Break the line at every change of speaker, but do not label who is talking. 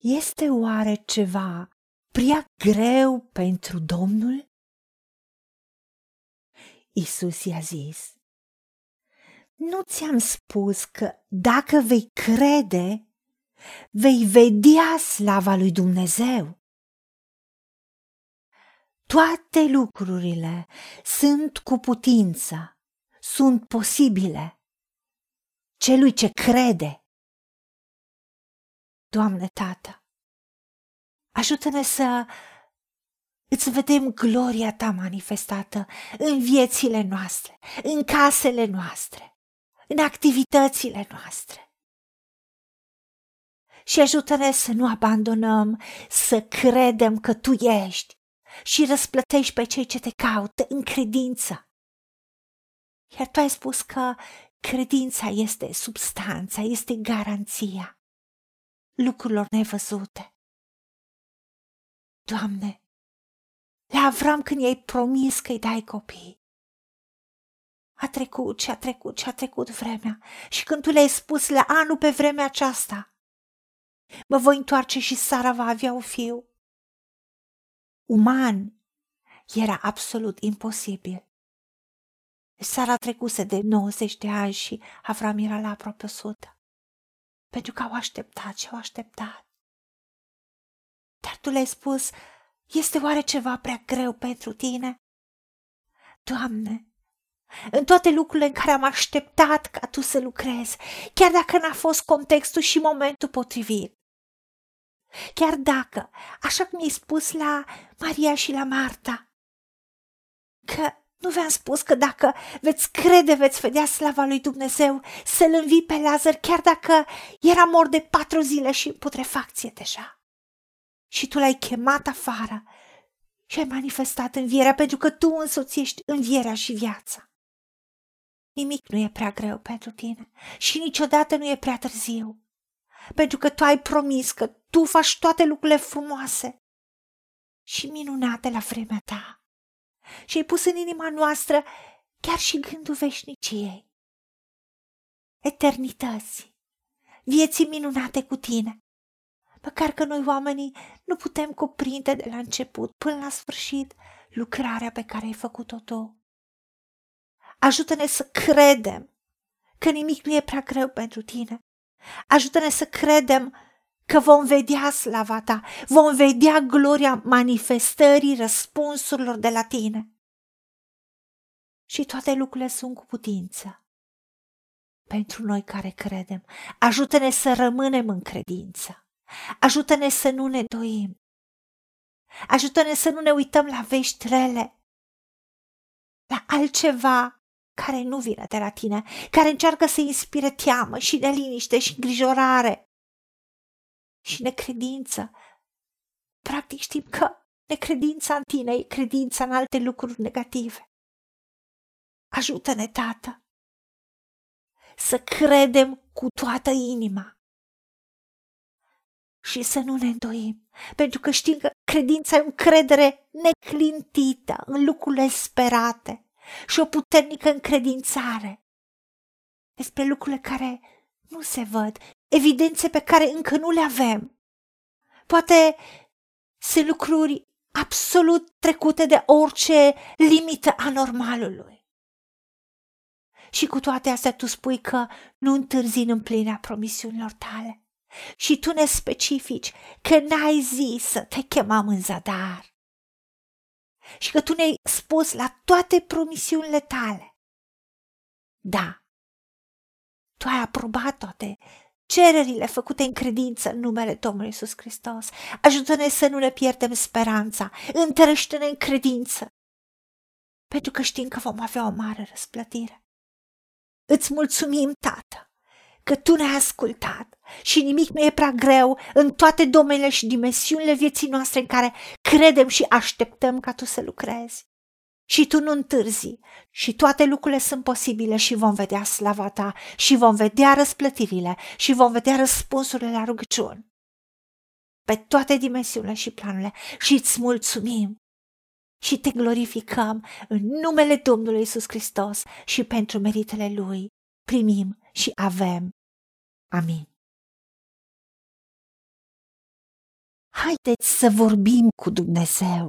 Este oare ceva prea greu pentru Domnul? Isus i-a zis, Nu ți-am spus că dacă vei crede, vei vedea slava lui Dumnezeu. Toate lucrurile sunt cu putință, sunt posibile. Celui ce crede. Doamne Tată, ajută-ne să îți vedem gloria Ta manifestată în viețile noastre, în casele noastre, în activitățile noastre. Și ajută-ne să nu abandonăm, să credem că Tu ești și răsplătești pe cei ce te caută în credință. Iar Tu ai spus că credința este substanța, este garanția lucrurilor nevăzute. Doamne, la Avram când i-ai promis că îi dai copii. A trecut și a trecut și a trecut vremea și când tu le-ai spus la anul pe vremea aceasta, mă voi întoarce și Sara va avea un fiu. Uman era absolut imposibil. Sara trecuse de 90 de ani și Avram era la aproape 100 pentru că au așteptat și au așteptat. Dar tu le-ai spus, este oare ceva prea greu pentru tine? Doamne, în toate lucrurile în care am așteptat ca tu să lucrezi, chiar dacă n-a fost contextul și momentul potrivit. Chiar dacă, așa cum ai spus la Maria și la Marta, că nu v-am spus că dacă veți crede, veți vedea slava lui Dumnezeu să-l învii pe Lazar, chiar dacă era mor de patru zile și în putrefacție deja. Și tu l-ai chemat afară și ai manifestat învierea pentru că tu însoțești învierea și viața. Nimic nu e prea greu pentru tine și niciodată nu e prea târziu, pentru că tu ai promis că tu faci toate lucrurile frumoase și minunate la vremea ta și ai pus în inima noastră chiar și gândul veșniciei. Eternități, vieții minunate cu tine, măcar că noi oamenii nu putem cuprinde de la început până la sfârșit lucrarea pe care ai făcut-o tu. Ajută-ne să credem că nimic nu e prea greu pentru tine. Ajută-ne să credem că vom vedea slava ta, vom vedea gloria manifestării răspunsurilor de la tine. Și toate lucrurile sunt cu putință. Pentru noi care credem, ajută-ne să rămânem în credință. Ajută-ne să nu ne doim. Ajută-ne să nu ne uităm la vești rele, la altceva care nu vine de la tine, care încearcă să inspire teamă și neliniște și îngrijorare și necredință. Practic știm că necredința în tine e credința în alte lucruri negative. Ajută-ne, Tată, să credem cu toată inima și să nu ne îndoim, pentru că știm că credința e o încredere neclintită în lucrurile sperate și o puternică încredințare despre lucrurile care nu se văd, evidențe pe care încă nu le avem. Poate sunt lucruri absolut trecute de orice limită a normalului. Și cu toate astea tu spui că nu întârzi în împlinirea promisiunilor tale. Și tu ne specifici că n-ai zis să te chemam în zadar. Și că tu ne-ai spus la toate promisiunile tale. Da, tu ai aprobat toate cererile făcute în credință în numele Domnului Iisus Hristos. Ajută-ne să nu ne pierdem speranța, întărește-ne în credință, pentru că știm că vom avea o mare răsplătire. Îți mulțumim, Tată, că Tu ne-ai ascultat și nimic nu e prea greu în toate domeniile și dimensiunile vieții noastre în care credem și așteptăm ca Tu să lucrezi și tu nu întârzi. Și toate lucrurile sunt posibile și vom vedea slava ta și vom vedea răsplătirile și vom vedea răspunsurile la rugăciuni. Pe toate dimensiunile și planurile. Și îți mulțumim. Și te glorificăm în numele Domnului Isus Hristos și pentru meritele Lui primim și avem. Amin. Haideți să vorbim cu Dumnezeu,